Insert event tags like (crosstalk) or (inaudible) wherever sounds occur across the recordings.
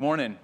Good morning.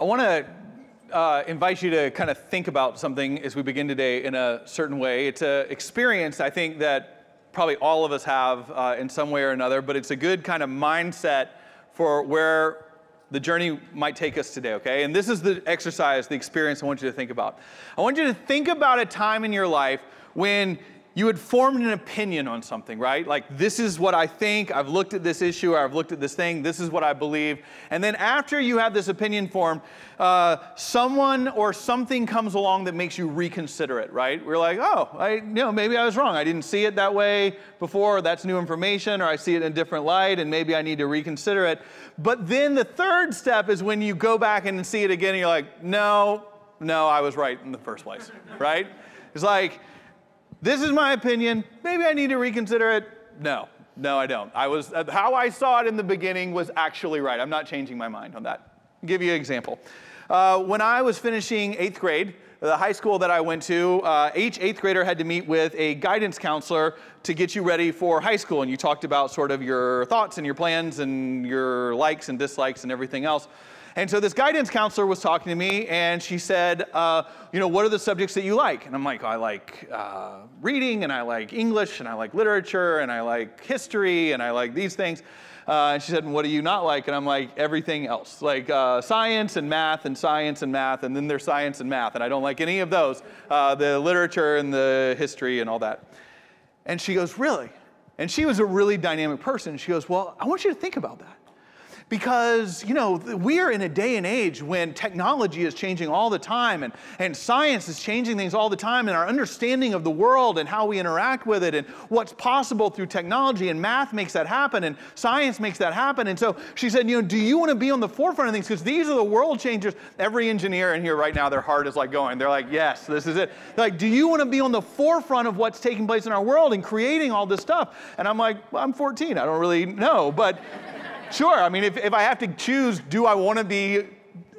I want to uh, invite you to kind of think about something as we begin today in a certain way. It's an experience I think that probably all of us have uh, in some way or another, but it's a good kind of mindset for where the journey might take us today, okay? And this is the exercise, the experience I want you to think about. I want you to think about a time in your life when you had formed an opinion on something, right? Like, this is what I think, I've looked at this issue, or I've looked at this thing, this is what I believe. And then after you have this opinion formed, uh, someone or something comes along that makes you reconsider it, right? We're like, oh, I, you know, maybe I was wrong. I didn't see it that way before, that's new information, or I see it in a different light, and maybe I need to reconsider it. But then the third step is when you go back and see it again, and you're like, no, no, I was right in the first place, (laughs) right? It's like, this is my opinion. Maybe I need to reconsider it. No, no, I don't. I was uh, how I saw it in the beginning was actually right. I'm not changing my mind on that. I'll give you an example. Uh, when I was finishing eighth grade, the high school that I went to, uh, each eighth grader had to meet with a guidance counselor to get you ready for high school. And you talked about sort of your thoughts and your plans and your likes and dislikes and everything else. And so this guidance counselor was talking to me, and she said, uh, You know, what are the subjects that you like? And I'm like, I like uh, reading, and I like English, and I like literature, and I like history, and I like these things. Uh, and she said, What do you not like? And I'm like, Everything else, like uh, science and math, and science and math, and then there's science and math. And I don't like any of those uh, the literature and the history and all that. And she goes, Really? And she was a really dynamic person. She goes, Well, I want you to think about that because, you know, we are in a day and age when technology is changing all the time and, and science is changing things all the time and our understanding of the world and how we interact with it and what's possible through technology and math makes that happen and science makes that happen. And so she said, you know, do you want to be on the forefront of things? Because these are the world changers. Every engineer in here right now, their heart is like going. They're like, yes, this is it. They're like, do you want to be on the forefront of what's taking place in our world and creating all this stuff? And I'm like, well, I'm 14. I don't really know. But Sure. I mean, if, if I have to choose, do I want to be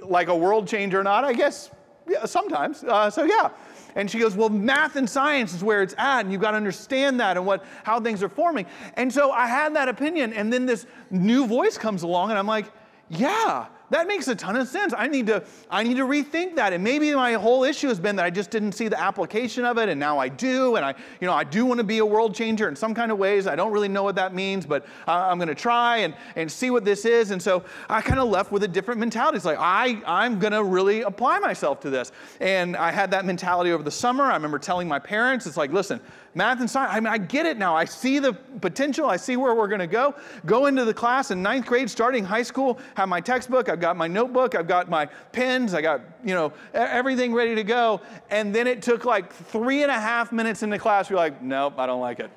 like a world changer or not? I guess yeah, sometimes. Uh, so, yeah. And she goes, Well, math and science is where it's at, and you've got to understand that and what, how things are forming. And so I had that opinion, and then this new voice comes along, and I'm like, Yeah, that makes a ton of sense. I need to I need to rethink that. And maybe my whole issue has been that I just didn't see the application of it and now I do and I you know I do want to be a world changer in some kind of ways. I don't really know what that means, but uh, I'm going to try and and see what this is. And so I kind of left with a different mentality. It's like I I'm going to really apply myself to this. And I had that mentality over the summer. I remember telling my parents it's like, "Listen, math and science. I mean, I get it now. I see the potential. I see where we're going to go. Go into the class in ninth grade, starting high school, have my textbook. I've got my notebook. I've got my pens. I got, you know, everything ready to go. And then it took like three and a half minutes in the class. You're like, nope, I don't like it.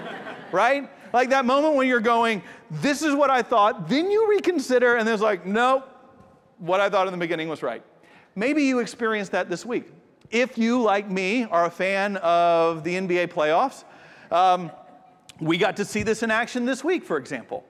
(laughs) right? Like that moment when you're going, this is what I thought. Then you reconsider, and there's like, nope, what I thought in the beginning was right. Maybe you experienced that this week. If you, like me, are a fan of the NBA playoffs, um, we got to see this in action this week, for example.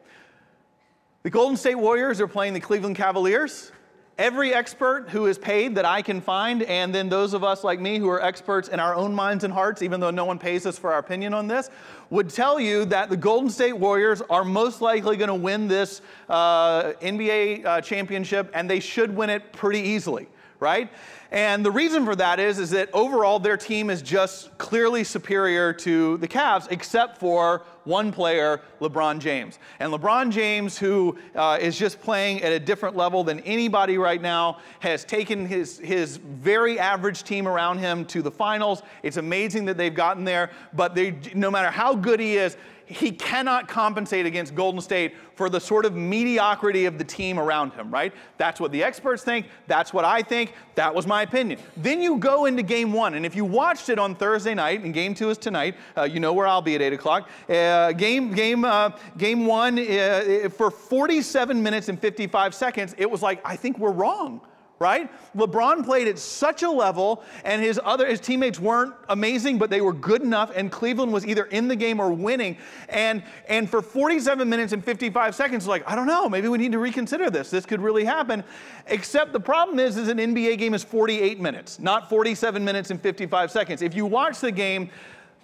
The Golden State Warriors are playing the Cleveland Cavaliers. Every expert who is paid that I can find, and then those of us like me who are experts in our own minds and hearts, even though no one pays us for our opinion on this, would tell you that the Golden State Warriors are most likely going to win this uh, NBA uh, championship, and they should win it pretty easily, right? And the reason for that is, is that overall their team is just clearly superior to the Cavs, except for one player, LeBron James. And LeBron James, who uh, is just playing at a different level than anybody right now, has taken his, his very average team around him to the finals. It's amazing that they've gotten there, but they, no matter how good he is, he cannot compensate against Golden State for the sort of mediocrity of the team around him, right? That's what the experts think. That's what I think. That was my opinion. Then you go into game one, and if you watched it on Thursday night, and game two is tonight, uh, you know where I'll be at 8 o'clock. Uh, game, game, uh, game one, uh, for 47 minutes and 55 seconds, it was like, I think we're wrong right? LeBron played at such a level, and his other his teammates weren't amazing, but they were good enough, and Cleveland was either in the game or winning. And and for 47 minutes and 55 seconds, like I don't know, maybe we need to reconsider this. This could really happen. Except the problem is, is an NBA game is 48 minutes, not 47 minutes and 55 seconds. If you watch the game.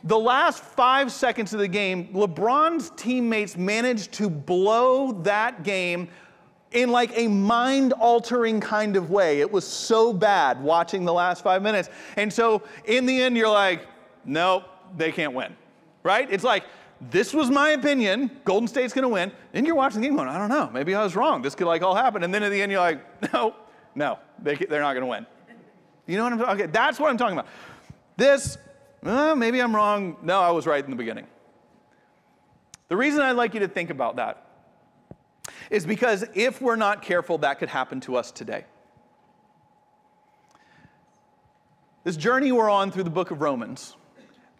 the last five seconds of the game, LeBron's teammates managed to blow that game in like a mind altering kind of way. It was so bad watching the last five minutes. And so in the end, you're like, nope, they can't win, right? It's like, this was my opinion. Golden State's going to win. And you're watching the game going, I don't know. Maybe I was wrong. This could like all happen. And then at the end, you're like, no, no, they, they're not going to win. You know what I'm talking? Okay, that's what I'm talking about. This, uh, maybe I'm wrong. No, I was right in the beginning. The reason I'd like you to think about that is because if we're not careful, that could happen to us today. This journey we're on through the book of Romans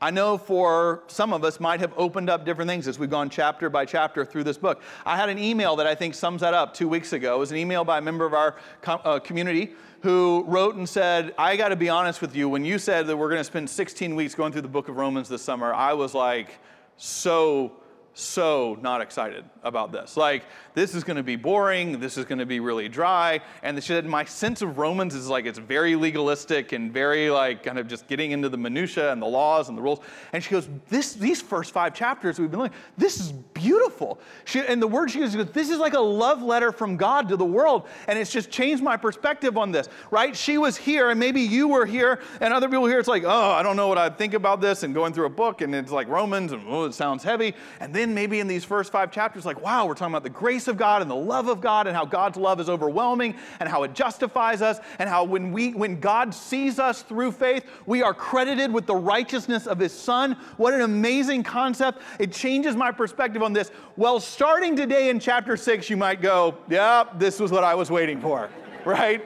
I know for some of us might have opened up different things as we've gone chapter by chapter through this book. I had an email that I think sums that up two weeks ago. It was an email by a member of our uh, community who wrote and said, I got to be honest with you, when you said that we're going to spend 16 weeks going through the book of Romans this summer, I was like so so not excited about this. Like, this is going to be boring. This is going to be really dry. And she said, my sense of Romans is like it's very legalistic and very like kind of just getting into the minutia and the laws and the rules. And she goes, this these first five chapters we've been looking, this is beautiful. She, and the word she uses, this is like a love letter from God to the world. And it's just changed my perspective on this, right? She was here, and maybe you were here, and other people here. It's like, oh, I don't know what I think about this, and going through a book, and it's like Romans, and oh, it sounds heavy. And then maybe in these first five chapters, like, wow, we're talking about the grace of God and the love of God, and how God's love is overwhelming, and how it justifies us, and how when we when God sees us through faith, we are credited with the righteousness of His Son. What an amazing concept! It changes my perspective on this. Well, starting today in chapter six, you might go, "Yeah, this was what I was waiting for," (laughs) right?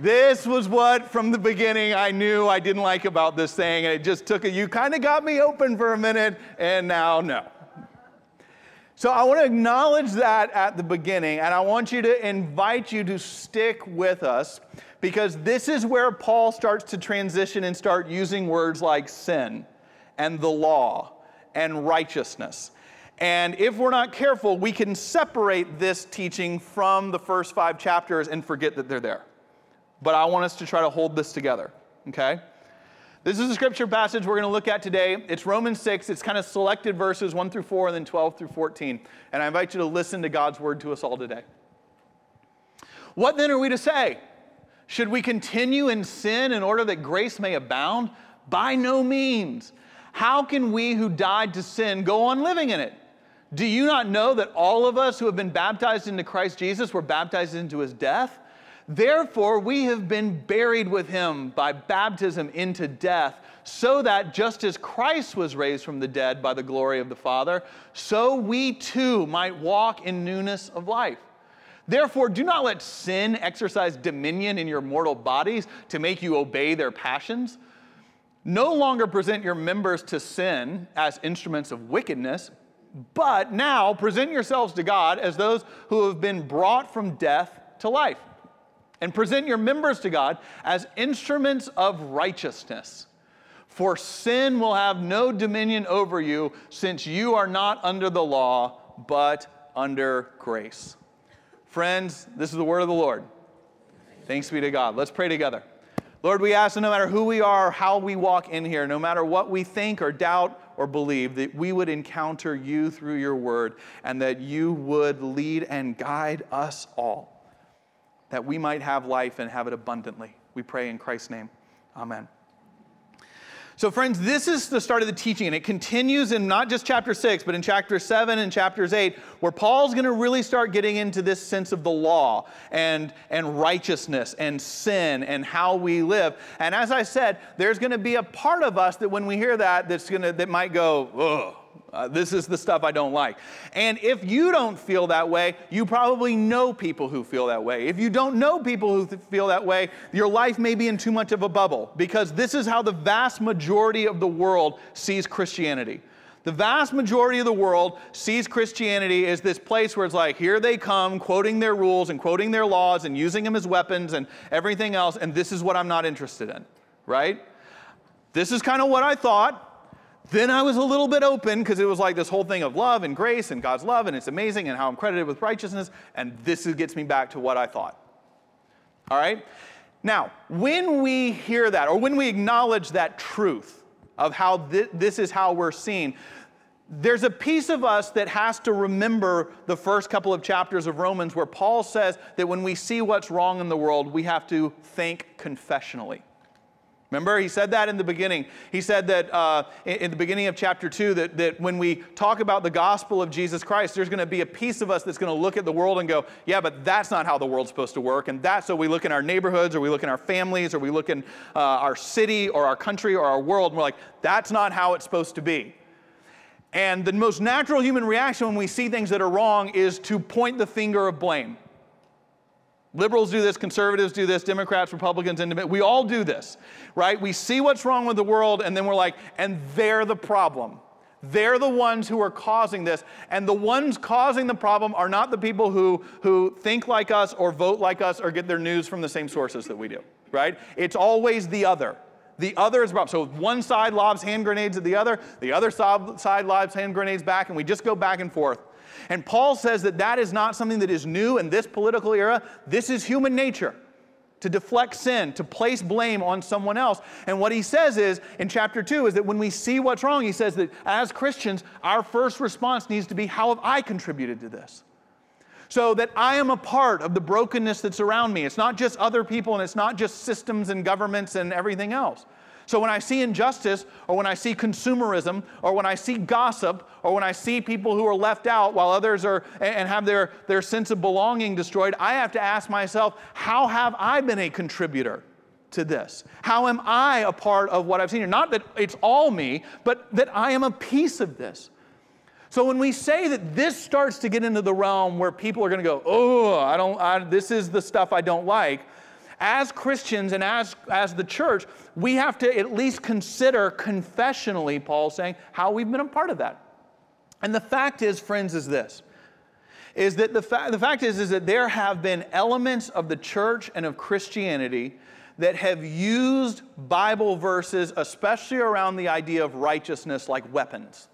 This was what, from the beginning, I knew I didn't like about this thing, and it just took it. You kind of got me open for a minute, and now no. So I want to acknowledge that at the beginning, and I want you to invite you to stick with us because this is where Paul starts to transition and start using words like sin and the law and righteousness. And if we're not careful, we can separate this teaching from the first five chapters and forget that they're there. But I want us to try to hold this together, okay? This is a scripture passage we're going to look at today. It's Romans 6. It's kind of selected verses 1 through 4 and then 12 through 14. And I invite you to listen to God's word to us all today. What then are we to say? Should we continue in sin in order that grace may abound? By no means. How can we who died to sin go on living in it? Do you not know that all of us who have been baptized into Christ Jesus were baptized into his death? Therefore, we have been buried with him by baptism into death, so that just as Christ was raised from the dead by the glory of the Father, so we too might walk in newness of life. Therefore, do not let sin exercise dominion in your mortal bodies to make you obey their passions. No longer present your members to sin as instruments of wickedness, but now present yourselves to God as those who have been brought from death to life and present your members to God as instruments of righteousness. For sin will have no dominion over you, since you are not under the law, but under grace. Friends, this is the word of the Lord. Thanks be to God. Let's pray together. Lord, we ask that no matter who we are, how we walk in here, no matter what we think or doubt or believe, that we would encounter you through your word and that you would lead and guide us all that we might have life and have it abundantly. We pray in Christ's name. Amen. So, friends, this is the start of the teaching, and it continues in not just chapter six, but in chapter seven and chapters eight, where Paul's going to really start getting into this sense of the law and, and righteousness and sin and how we live. And as I said, there's going to be a part of us that when we hear that, that's to, that might go, ugh uh, this is the stuff I don't like. And if you don't feel that way, you probably know people who feel that way. If you don't know people who th- feel that way, your life may be in too much of a bubble because this is how the vast majority of the world sees Christianity. The vast majority of the world sees Christianity as this place where it's like, here they come, quoting their rules and quoting their laws and using them as weapons and everything else, and this is what I'm not interested in, right? This is kind of what I thought. Then I was a little bit open because it was like this whole thing of love and grace and God's love and it's amazing and how I'm credited with righteousness. And this gets me back to what I thought. All right? Now, when we hear that or when we acknowledge that truth, of how th- this is how we're seen. There's a piece of us that has to remember the first couple of chapters of Romans where Paul says that when we see what's wrong in the world, we have to think confessionally. Remember, he said that in the beginning. He said that uh, in the beginning of chapter 2 that, that when we talk about the gospel of Jesus Christ, there's going to be a piece of us that's going to look at the world and go, yeah, but that's not how the world's supposed to work. And that's so we look in our neighborhoods or we look in our families or we look in uh, our city or our country or our world and we're like, that's not how it's supposed to be. And the most natural human reaction when we see things that are wrong is to point the finger of blame. Liberals do this, conservatives do this, Democrats, Republicans, independent. We all do this, right? We see what's wrong with the world, and then we're like, and they're the problem. They're the ones who are causing this. And the ones causing the problem are not the people who, who think like us or vote like us or get their news from the same sources that we do, right? It's always the other. The other is problem. So one side lobs hand grenades at the other, the other side lobs hand grenades back, and we just go back and forth. And Paul says that that is not something that is new in this political era. This is human nature to deflect sin, to place blame on someone else. And what he says is, in chapter 2, is that when we see what's wrong, he says that as Christians, our first response needs to be, How have I contributed to this? So that I am a part of the brokenness that's around me. It's not just other people and it's not just systems and governments and everything else. So when I see injustice, or when I see consumerism, or when I see gossip, or when I see people who are left out while others are and have their, their sense of belonging destroyed, I have to ask myself, how have I been a contributor? to this? How am I a part of what I've seen here? Not that it's all me, but that I am a piece of this. So when we say that this starts to get into the realm where people are going to go, oh, I don't, I, this is the stuff I don't like, as Christians and as, as the church, we have to at least consider confessionally, Paul saying, how we've been a part of that. And the fact is, friends, is this is that the, fa- the fact is, is that there have been elements of the church and of Christianity that have used Bible verses, especially around the idea of righteousness, like weapons.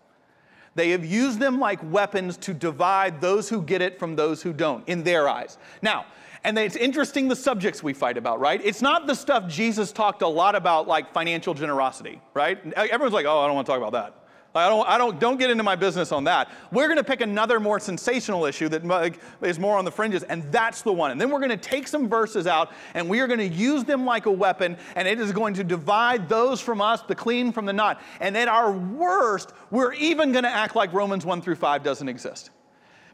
They have used them like weapons to divide those who get it from those who don't, in their eyes. Now, and it's interesting the subjects we fight about, right? It's not the stuff Jesus talked a lot about, like financial generosity, right? Everyone's like, oh, I don't want to talk about that. I don't, I don't, don't get into my business on that. We're going to pick another more sensational issue that is more on the fringes, and that's the one. And then we're going to take some verses out, and we are going to use them like a weapon, and it is going to divide those from us, the clean from the not. And at our worst, we're even going to act like Romans 1 through 5 doesn't exist.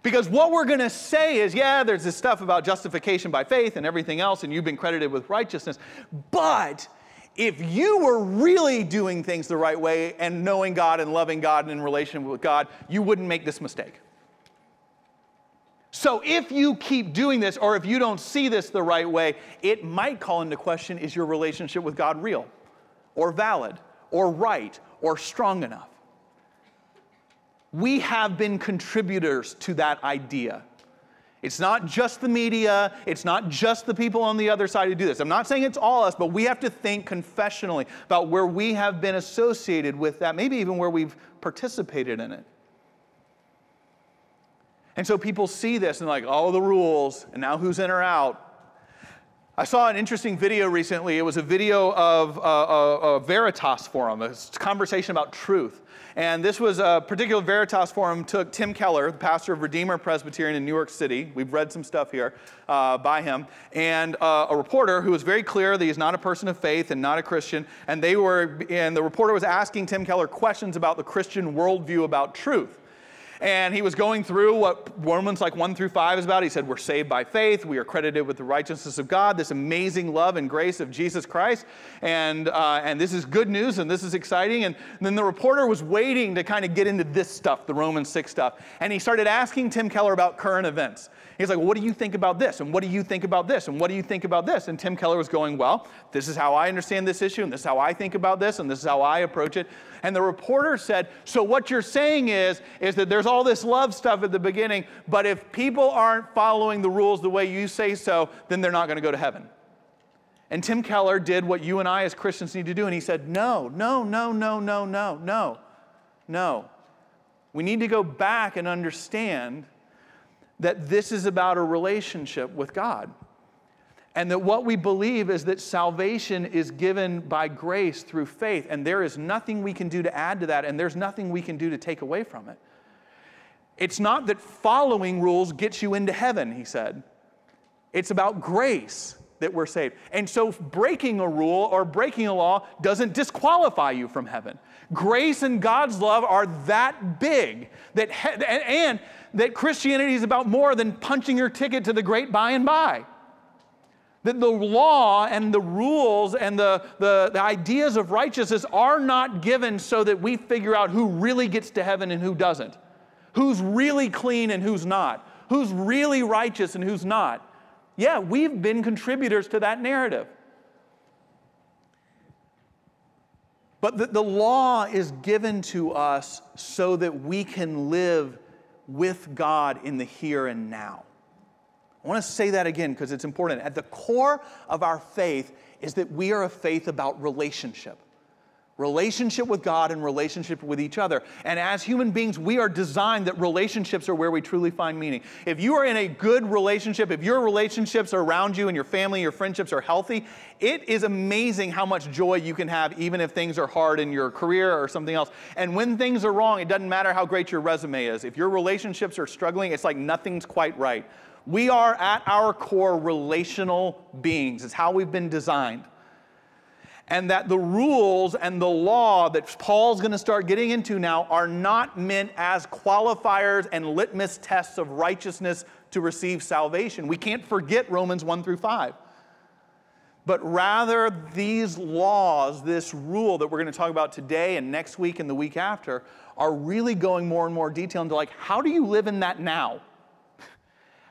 Because what we're going to say is, yeah, there's this stuff about justification by faith and everything else, and you've been credited with righteousness. But if you were really doing things the right way and knowing God and loving God and in relation with God, you wouldn't make this mistake. So if you keep doing this, or if you don't see this the right way, it might call into question is your relationship with God real, or valid, or right, or strong enough? We have been contributors to that idea. It's not just the media, it's not just the people on the other side who do this. I'm not saying it's all us, but we have to think confessionally about where we have been associated with that, maybe even where we've participated in it. And so people see this and like, all the rules, and now who's in or out. I saw an interesting video recently. It was a video of a, a, a Veritas forum, a conversation about truth. And this was a particular Veritas forum took Tim Keller, the pastor of Redeemer Presbyterian in New York City. We've read some stuff here uh, by him, and uh, a reporter who was very clear that he's not a person of faith and not a Christian. And they were, and the reporter was asking Tim Keller questions about the Christian worldview about truth and he was going through what Romans like 1 through 5 is about. He said, We're saved by faith. We are credited with the righteousness of God, this amazing love and grace of Jesus Christ. And, uh, and this is good news and this is exciting. And then the reporter was waiting to kind of get into this stuff, the Romans 6 stuff. And he started asking Tim Keller about current events. He's like, well, what do you think about this? And what do you think about this? And what do you think about this? And Tim Keller was going, well, this is how I understand this issue, and this is how I think about this, and this is how I approach it. And the reporter said, so what you're saying is, is that there's all this love stuff at the beginning, but if people aren't following the rules the way you say so, then they're not going to go to heaven. And Tim Keller did what you and I as Christians need to do, and he said, no, no, no, no, no, no, no, no. We need to go back and understand that this is about a relationship with God. And that what we believe is that salvation is given by grace through faith, and there is nothing we can do to add to that, and there's nothing we can do to take away from it. It's not that following rules gets you into heaven, he said. It's about grace that we're saved. And so breaking a rule or breaking a law doesn't disqualify you from heaven. Grace and God's love are that big that and that Christianity is about more than punching your ticket to the great by and by. That the law and the rules and the, the, the, ideas of righteousness are not given so that we figure out who really gets to heaven and who doesn't, who's really clean and who's not, who's really righteous and who's not. Yeah, we've been contributors to that narrative. But the, the law is given to us so that we can live with God in the here and now. I want to say that again because it's important. At the core of our faith is that we are a faith about relationship relationship with God and relationship with each other. And as human beings, we are designed that relationships are where we truly find meaning. If you are in a good relationship, if your relationships around you and your family, your friendships are healthy, it is amazing how much joy you can have even if things are hard in your career or something else. And when things are wrong, it doesn't matter how great your resume is. If your relationships are struggling, it's like nothing's quite right. We are at our core relational beings. It's how we've been designed and that the rules and the law that Paul's going to start getting into now are not meant as qualifiers and litmus tests of righteousness to receive salvation. We can't forget Romans 1 through 5. But rather, these laws, this rule that we're going to talk about today and next week and the week after, are really going more and more detail into like, how do you live in that now?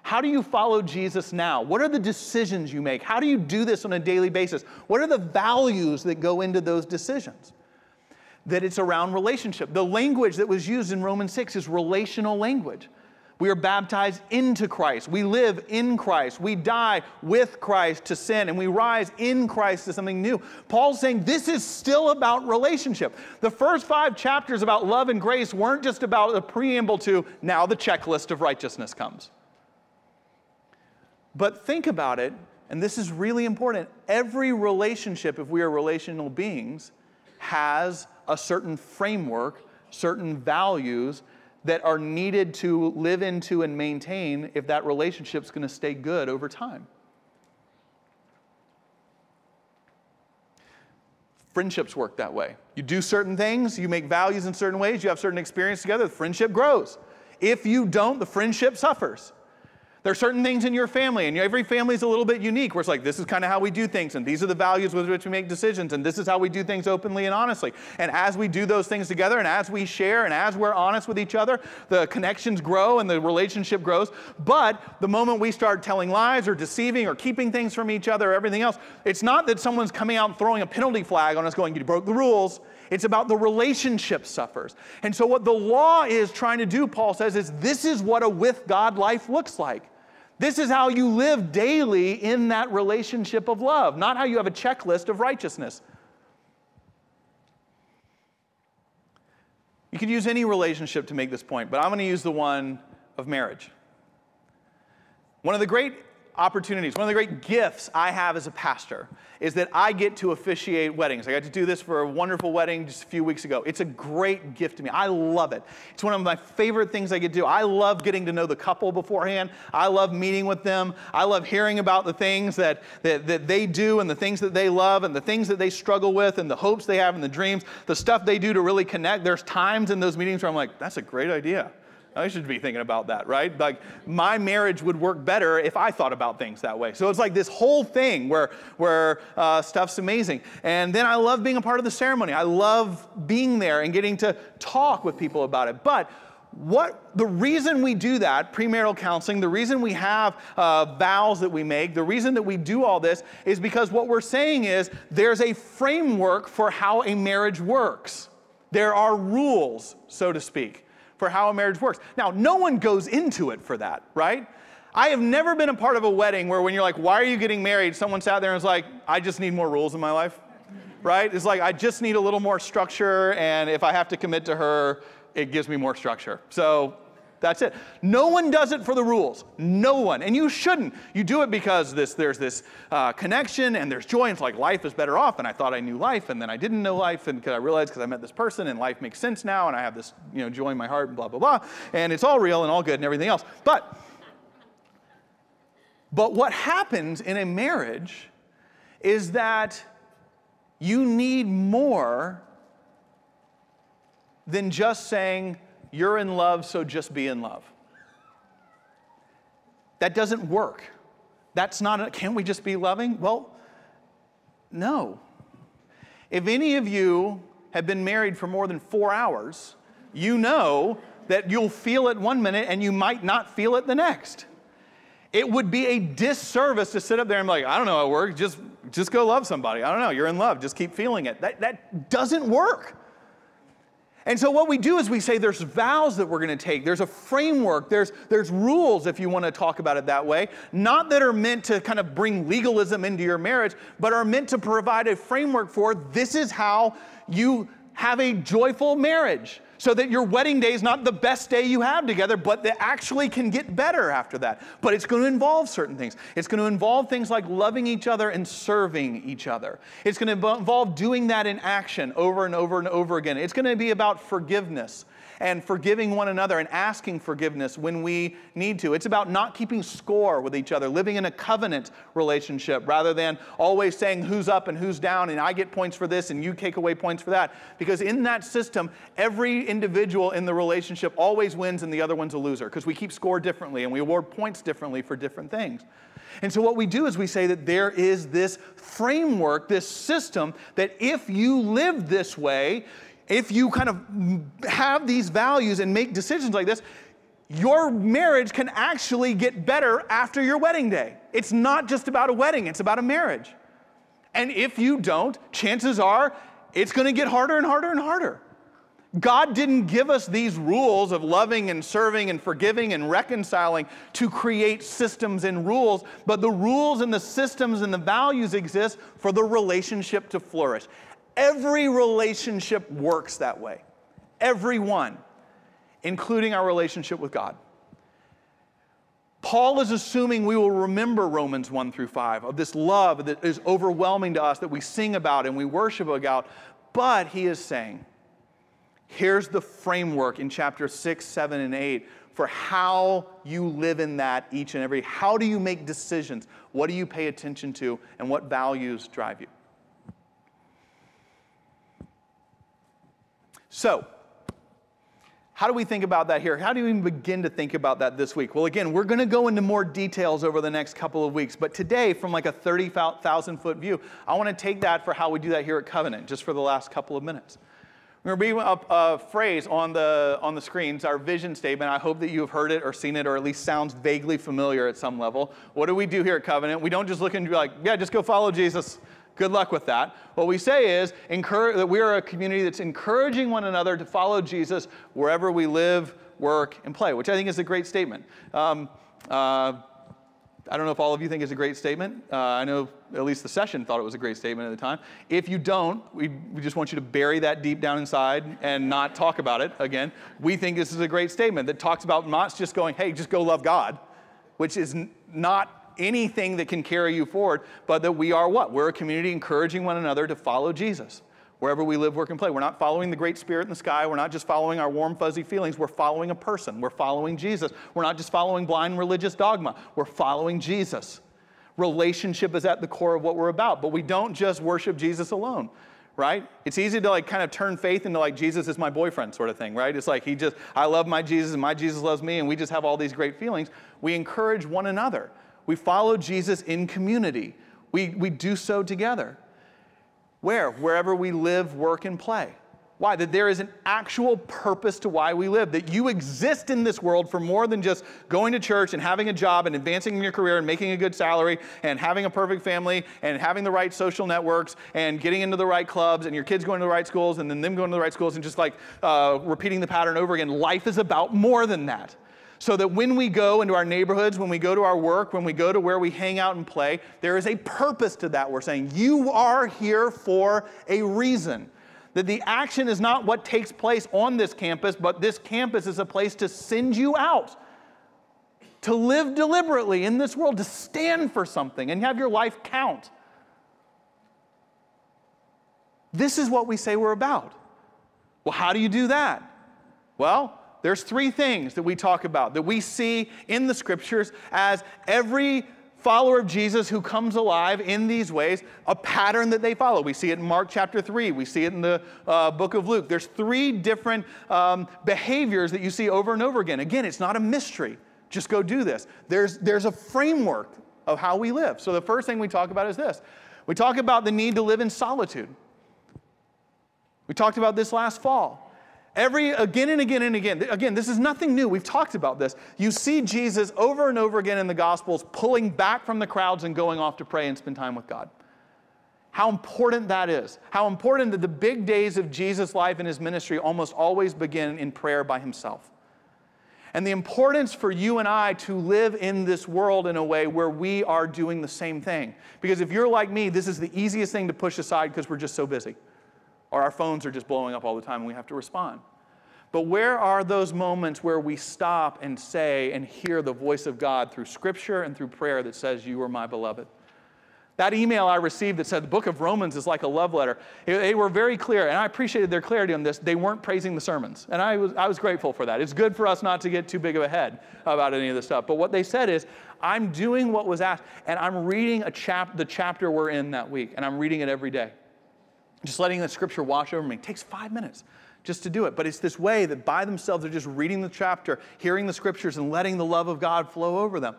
How do you follow Jesus now? What are the decisions you make? How do you do this on a daily basis? What are the values that go into those decisions? That it's around relationship. The language that was used in Romans 6 is relational language. We are baptized into Christ. We live in Christ. We die with Christ to sin, and we rise in Christ to something new. Paul's saying this is still about relationship. The first five chapters about love and grace weren't just about a preamble to now the checklist of righteousness comes. But think about it, and this is really important. Every relationship, if we are relational beings, has a certain framework, certain values that are needed to live into and maintain if that relationship is going to stay good over time. Friendships work that way. You do certain things, you make values in certain ways, you have certain experience together, the friendship grows. If you don't, the friendship suffers. There are certain things in your family, and every family is a little bit unique, where it's like, this is kind of how we do things, and these are the values with which we make decisions, and this is how we do things openly and honestly. And as we do those things together, and as we share, and as we're honest with each other, the connections grow and the relationship grows. But the moment we start telling lies or deceiving or keeping things from each other or everything else, it's not that someone's coming out and throwing a penalty flag on us going, you broke the rules. It's about the relationship suffers. And so, what the law is trying to do, Paul says, is this is what a with God life looks like. This is how you live daily in that relationship of love, not how you have a checklist of righteousness. You could use any relationship to make this point, but I'm going to use the one of marriage. One of the great opportunities, one of the great gifts I have as a pastor is that I get to officiate weddings. I got to do this for a wonderful wedding just a few weeks ago. It's a great gift to me. I love it. It's one of my favorite things I get to do. I love getting to know the couple beforehand. I love meeting with them. I love hearing about the things that, that, that they do and the things that they love and the things that they struggle with and the hopes they have and the dreams, the stuff they do to really connect. There's times in those meetings where I'm like, that's a great idea. I should be thinking about that, right? Like my marriage would work better if I thought about things that way. So it's like this whole thing where where uh, stuff's amazing. And then I love being a part of the ceremony. I love being there and getting to talk with people about it. But what the reason we do that premarital counseling the reason we have uh, vows that we make the reason that we do all this is because what we're saying is there's a framework for how a marriage works there are rules so to speak for how a marriage works. Now, no one goes into it for that, right? I have never been a part of a wedding where when you're like, why are you getting married? Someone sat there and was like, I just need more rules in my life, right? It's like, I just need a little more structure, and if I have to commit to her, it gives me more structure. So That's it. No one does it for the rules. No one. And you shouldn't. You do it because this, there's this uh, connection and there's joy. And it's like life is better off. And I thought I knew life and then I didn't know life. And because I realized because I met this person and life makes sense now and I have this you know, joy in my heart and blah, blah, blah. And it's all real and all good and everything else. But, but what happens in a marriage is that you need more than just saying, you're in love, so just be in love. That doesn't work. That's not, a, can we just be loving? Well, no. If any of you have been married for more than four hours, you know that you'll feel it one minute and you might not feel it the next. It would be a disservice to sit up there and be like, I don't know how it works, just, just go love somebody. I don't know, you're in love, just keep feeling it. That, that doesn't work. And so what we do is we say there's vows that we're going to take. There's a framework. There's, there's rules, if you want to talk about it that way. Not that are meant to kind of bring legalism into your marriage, but are meant to provide a framework for this is how you have a joyful marriage so that your wedding day is not the best day you have together, but that actually can get better after that. But it's going to involve certain things. It's going to involve things like loving each other and serving each other. It's going to involve doing that in action over and over and over again. It's going to be about forgiveness and forgiving one another and asking forgiveness when we need to. It's about not keeping score with each other, living in a covenant relationship rather than always saying who's up and who's down and I get points for this and you take away points for that. Because in that system, every individual in the relationship always wins and the other one's a loser because we keep score differently and we award points differently for different things. And so, what we do is we say that there is this framework, this system, that if you live this way, if you kind of have these values and make decisions like this, your marriage can actually get better after your wedding day. It's not just about a wedding, it's about a marriage. And if you don't, chances are it's to get harder and harder and harder. God didn't give us these rules of loving and serving and forgiving and reconciling to create systems and rules, but the rules and the systems and the values exist for the relationship to flourish. Every relationship works that way. Every one, including our relationship with God. Paul is assuming we will remember Romans 1 through 5 of this love that is overwhelming to us that we sing about and we worship about. But he is saying, here's the framework in chapter 6, 7, and 8 for how you live in that each and every. How do you make decisions? What do you pay attention to? And what values drive you? So, how do we think about that here? How do we even begin to think about that this week? Well, again, we're going to go into more details over the next couple of weeks. But today, from like a 30,000 foot view, I want to take that for how we do that here at Covenant, just for the last couple of minutes. We're going to be a, a phrase on the, on the screens, our vision statement. I hope that you have heard it or seen it or at least sounds vaguely familiar at some level. What do we do here at Covenant? We don't just look and be like, yeah, just go follow Jesus. Good luck with that. What we say is that we are a community that's encouraging one another to follow Jesus wherever we live, work, and play, which I think is a great statement. Um, uh, I don't know if all of you think it's a great statement. Uh, I know at least the session thought it was a great statement at the time. If you don't, we, we just want you to bury that deep down inside and not talk about it again. We think this is a great statement that talks about not just going, hey, just go love God, which is n- not anything that can carry you forward, but that we are what? We're a community encouraging one another to follow Jesus wherever we live, work, and play. We're not following the great spirit in the sky. We're not just following our warm, fuzzy feelings. We're following a person. We're following Jesus. We're not just following blind religious dogma. We're following Jesus. Relationship is at the core of what we're about, but we don't just worship Jesus alone. Right? It's easy to like kind of turn faith into like Jesus is my boyfriend sort of thing, right? It's like he just, I love my Jesus and my Jesus loves me, and we just have all these great feelings. We encourage one another. We follow Jesus in community. We, we do so together. Where? Wherever we live, work, and play. Why? That there is an actual purpose to why we live, that you exist in this world for more than just going to church and having a job and advancing in your career and making a good salary and having a perfect family and having the right social networks and getting into the right clubs and your kids going to the right schools and then them going to the right schools and just like uh, repeating the pattern over again. Life is about more than that so that when we go into our neighborhoods, when we go to our work, when we go to where we hang out and play, there is a purpose to that. We're saying, You are here for a reason. That the action is not what takes place on this campus, but this campus is a place to send you out, to live deliberately in this world, to stand for something and have your life count. This is what we say we're about. Well, how do you do that? Well, there's three things that we talk about that we see in the scriptures as every follower of Jesus who comes alive in these ways, a pattern that they follow. We see it in Mark chapter 3, we see it in the uh, book of Luke. There's three different um, behaviors that you see over and over again. Again, it's not a mystery. Just go do this. There's, there's a framework of how we live. So the first thing we talk about is this we talk about the need to live in solitude. We talked about this last fall. Every again and again and again. Again, this is nothing new. We've talked about this. You see Jesus over and over again in the Gospels pulling back from the crowds and going off to pray and spend time with God. How important that is. How important that the big days of Jesus' life and his ministry almost always begin in prayer by himself. And the importance for you and I to live in this world in a way where we are doing the same thing. Because if you're like me, this is the easiest thing to push aside because we're just so busy or our phones are just blowing up all the time and we have to respond. But where are those moments where we stop and say and hear the voice of God through scripture and through prayer that says, You are my beloved? That email I received that said the book of Romans is like a love letter, they were very clear, and I appreciated their clarity on this. They weren't praising the sermons, and I was, I was grateful for that. It's good for us not to get too big of a head about any of this stuff. But what they said is, I'm doing what was asked, and I'm reading a chap- the chapter we're in that week, and I'm reading it every day. Just letting the scripture wash over me it takes five minutes just to do it. But it's this way that by themselves they're just reading the chapter, hearing the scriptures, and letting the love of God flow over them.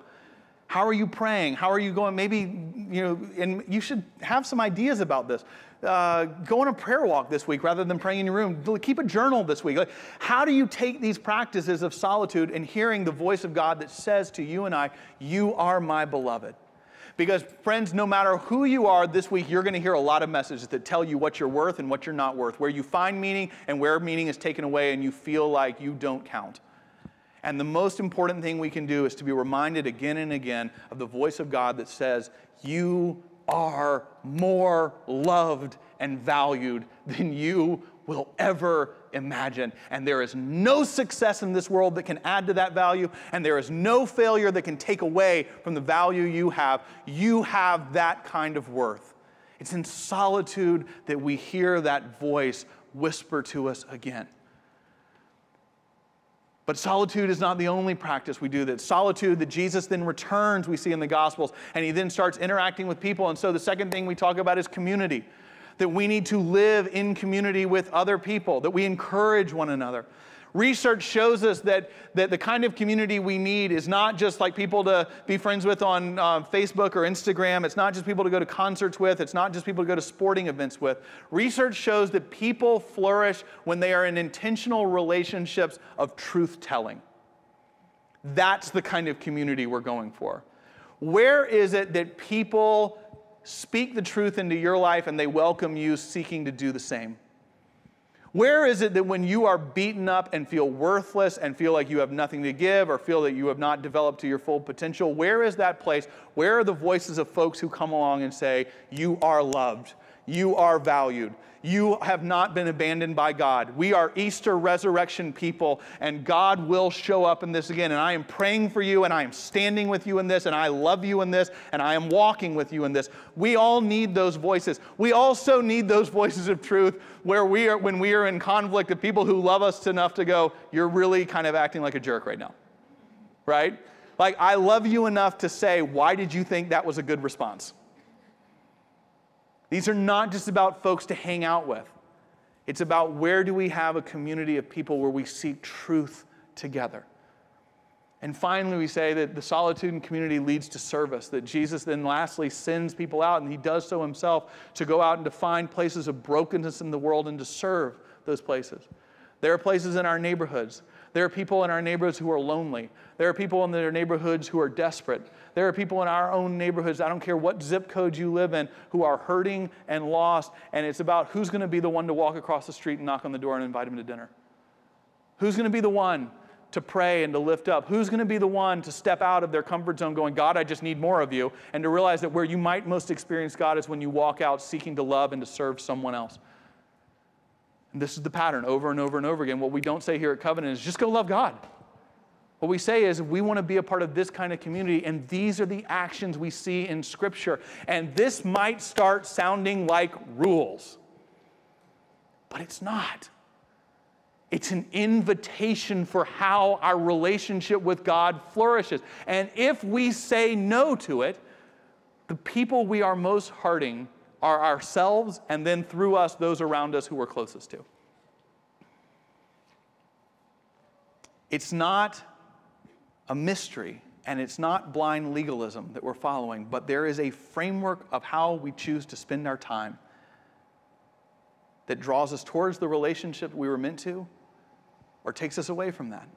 How are you praying? How are you going? Maybe, you know, and you should have some ideas about this. Uh, go on a prayer walk this week rather than praying in your room. Keep a journal this week. Like, how do you take these practices of solitude and hearing the voice of God that says to you and I, You are my beloved? Because, friends, no matter who you are this week, you're going to hear a lot of messages that tell you what you're worth and what you're not worth, where you find meaning and where meaning is taken away and you feel like you don't count. And the most important thing we can do is to be reminded again and again of the voice of God that says, You are more loved and valued than you will ever imagine. And there is no success in this world that can add to that value, and there is no failure that can take away from the value you have. You have that kind of worth. It's in solitude that we hear that voice whisper to us again. But solitude is not the only practice we do that. Solitude that Jesus then returns, we see in the Gospels, and he then starts interacting with people. And so the second thing we talk about is community that we need to live in community with other people, that we encourage one another. Research shows us that, that the kind of community we need is not just like people to be friends with on uh, Facebook or Instagram. It's not just people to go to concerts with. It's not just people to go to sporting events with. Research shows that people flourish when they are in intentional relationships of truth telling. That's the kind of community we're going for. Where is it that people speak the truth into your life and they welcome you seeking to do the same? Where is it that when you are beaten up and feel worthless and feel like you have nothing to give or feel that you have not developed to your full potential, where is that place? Where are the voices of folks who come along and say, You are loved, you are valued, you have not been abandoned by God. We are Easter resurrection people, and God will show up in this again. And I am praying for you, and I am standing with you in this, and I love you in this, and I am walking with you in this. We all need those voices. We also need those voices of truth where we are, when we are in conflict, the people who love us enough to go, You're really kind of acting like a jerk right now. Right? Like, I love you enough to say, Why did you think that was a good response? These are not just about folks to hang out with. It's about where do we have a community of people where we seek truth together. And finally, we say that the solitude and community leads to service, that Jesus then lastly sends people out, and he does so himself, to go out and to find places of brokenness in the world and to serve those places. There are places in our neighborhoods. There are people in our neighborhoods who are lonely. There are people in their neighborhoods who are desperate. There are people in our own neighborhoods, I don't care what zip code you live in, who are hurting and lost. And it's about who's going to be the one to walk across the street and knock on the door and invite them to dinner. Who's going to be the one to pray and to lift up? Who's going to be the one to step out of their comfort zone going, God, I just need more of you? And to realize that where you might most experience God is when you walk out seeking to love and to serve someone else. And this is the pattern over and over and over again. What we don't say here at Covenant is just go love God. What we say is we want to be a part of this kind of community, and these are the actions we see in Scripture. And this might start sounding like rules, but it's not. It's an invitation for how our relationship with God flourishes. And if we say no to it, the people we are most hurting are ourselves, and then through us, those around us who we're closest to. It's not a mystery and it's not blind legalism that we're following, but there is a framework of how we choose to spend our time that draws us towards the relationship we were meant to or takes us away from that.